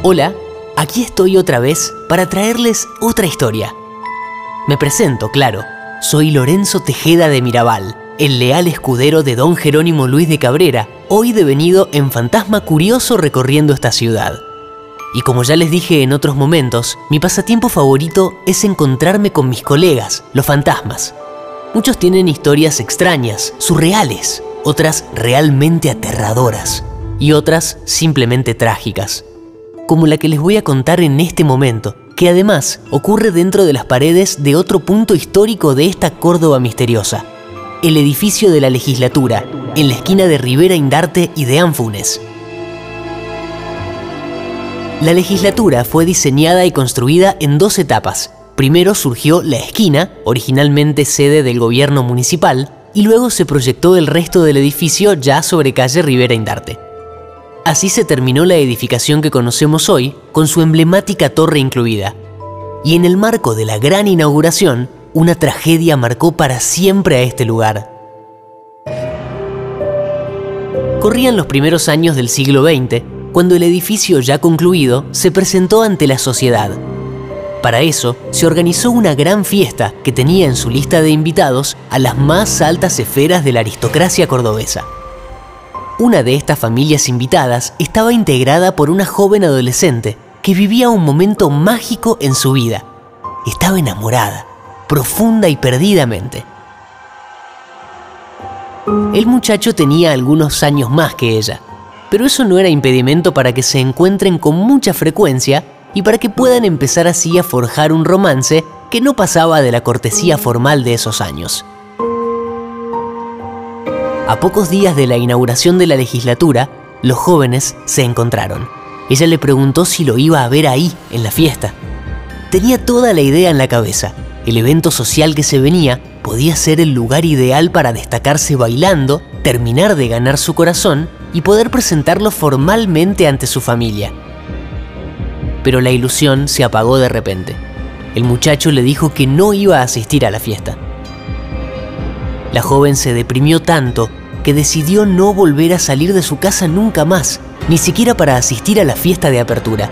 Hola, aquí estoy otra vez para traerles otra historia. Me presento, claro, soy Lorenzo Tejeda de Mirabal, el leal escudero de don Jerónimo Luis de Cabrera, hoy devenido en fantasma curioso recorriendo esta ciudad. Y como ya les dije en otros momentos, mi pasatiempo favorito es encontrarme con mis colegas, los fantasmas. Muchos tienen historias extrañas, surreales, otras realmente aterradoras y otras simplemente trágicas como la que les voy a contar en este momento, que además ocurre dentro de las paredes de otro punto histórico de esta Córdoba misteriosa, el edificio de la legislatura, en la esquina de Rivera Indarte y de Anfunes. La legislatura fue diseñada y construida en dos etapas. Primero surgió la esquina, originalmente sede del gobierno municipal, y luego se proyectó el resto del edificio ya sobre calle Rivera Indarte. Así se terminó la edificación que conocemos hoy, con su emblemática torre incluida. Y en el marco de la gran inauguración, una tragedia marcó para siempre a este lugar. Corrían los primeros años del siglo XX, cuando el edificio ya concluido se presentó ante la sociedad. Para eso, se organizó una gran fiesta que tenía en su lista de invitados a las más altas esferas de la aristocracia cordobesa. Una de estas familias invitadas estaba integrada por una joven adolescente que vivía un momento mágico en su vida. Estaba enamorada, profunda y perdidamente. El muchacho tenía algunos años más que ella, pero eso no era impedimento para que se encuentren con mucha frecuencia y para que puedan empezar así a forjar un romance que no pasaba de la cortesía formal de esos años. A pocos días de la inauguración de la legislatura, los jóvenes se encontraron. Ella le preguntó si lo iba a ver ahí, en la fiesta. Tenía toda la idea en la cabeza. El evento social que se venía podía ser el lugar ideal para destacarse bailando, terminar de ganar su corazón y poder presentarlo formalmente ante su familia. Pero la ilusión se apagó de repente. El muchacho le dijo que no iba a asistir a la fiesta. La joven se deprimió tanto que decidió no volver a salir de su casa nunca más, ni siquiera para asistir a la fiesta de apertura.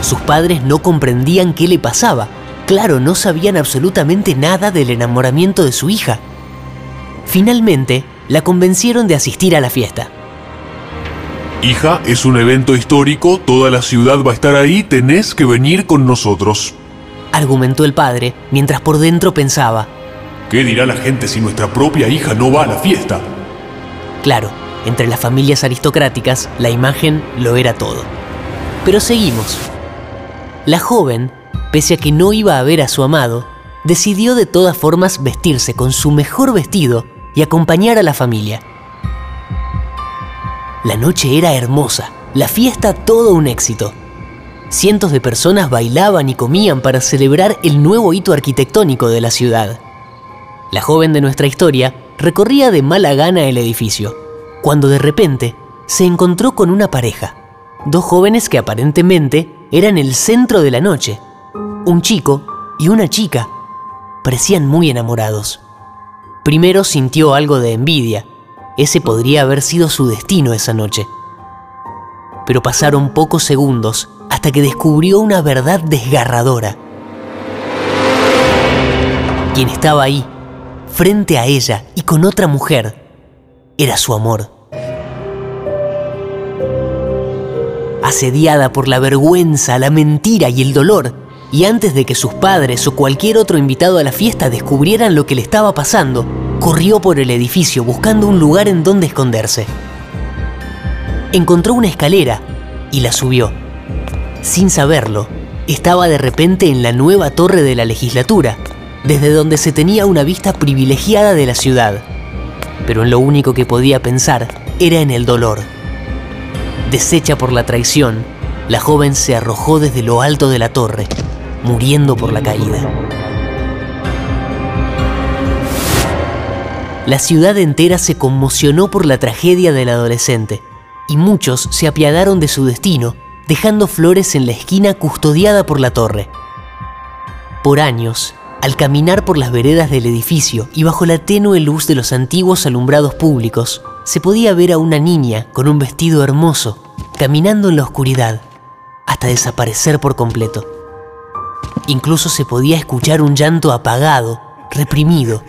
Sus padres no comprendían qué le pasaba. Claro, no sabían absolutamente nada del enamoramiento de su hija. Finalmente, la convencieron de asistir a la fiesta. Hija, es un evento histórico, toda la ciudad va a estar ahí, tenés que venir con nosotros. Argumentó el padre, mientras por dentro pensaba, ¿Qué dirá la gente si nuestra propia hija no va a la fiesta? Claro, entre las familias aristocráticas la imagen lo era todo. Pero seguimos. La joven, pese a que no iba a ver a su amado, decidió de todas formas vestirse con su mejor vestido y acompañar a la familia. La noche era hermosa, la fiesta todo un éxito. Cientos de personas bailaban y comían para celebrar el nuevo hito arquitectónico de la ciudad. La joven de nuestra historia recorría de mala gana el edificio, cuando de repente se encontró con una pareja, dos jóvenes que aparentemente eran el centro de la noche, un chico y una chica. Parecían muy enamorados. Primero sintió algo de envidia, ese podría haber sido su destino esa noche. Pero pasaron pocos segundos hasta que descubrió una verdad desgarradora. Quien estaba ahí frente a ella y con otra mujer, era su amor. Asediada por la vergüenza, la mentira y el dolor, y antes de que sus padres o cualquier otro invitado a la fiesta descubrieran lo que le estaba pasando, corrió por el edificio buscando un lugar en donde esconderse. Encontró una escalera y la subió. Sin saberlo, estaba de repente en la nueva torre de la legislatura, desde donde se tenía una vista privilegiada de la ciudad. Pero en lo único que podía pensar era en el dolor. Deshecha por la traición, la joven se arrojó desde lo alto de la torre, muriendo por la caída. La ciudad entera se conmocionó por la tragedia del adolescente, y muchos se apiadaron de su destino, dejando flores en la esquina custodiada por la torre. Por años, al caminar por las veredas del edificio y bajo la tenue luz de los antiguos alumbrados públicos, se podía ver a una niña con un vestido hermoso, caminando en la oscuridad hasta desaparecer por completo. Incluso se podía escuchar un llanto apagado, reprimido.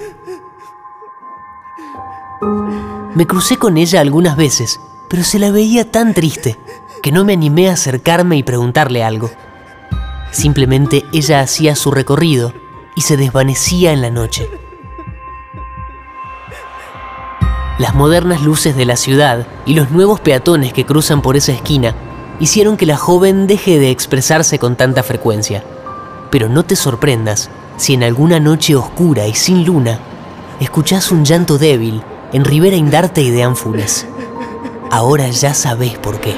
Me crucé con ella algunas veces, pero se la veía tan triste que no me animé a acercarme y preguntarle algo. Simplemente ella hacía su recorrido y se desvanecía en la noche. Las modernas luces de la ciudad y los nuevos peatones que cruzan por esa esquina hicieron que la joven deje de expresarse con tanta frecuencia. Pero no te sorprendas si en alguna noche oscura y sin luna escuchás un llanto débil en Rivera Indarte y de Ánfules. Ahora ya sabés por qué.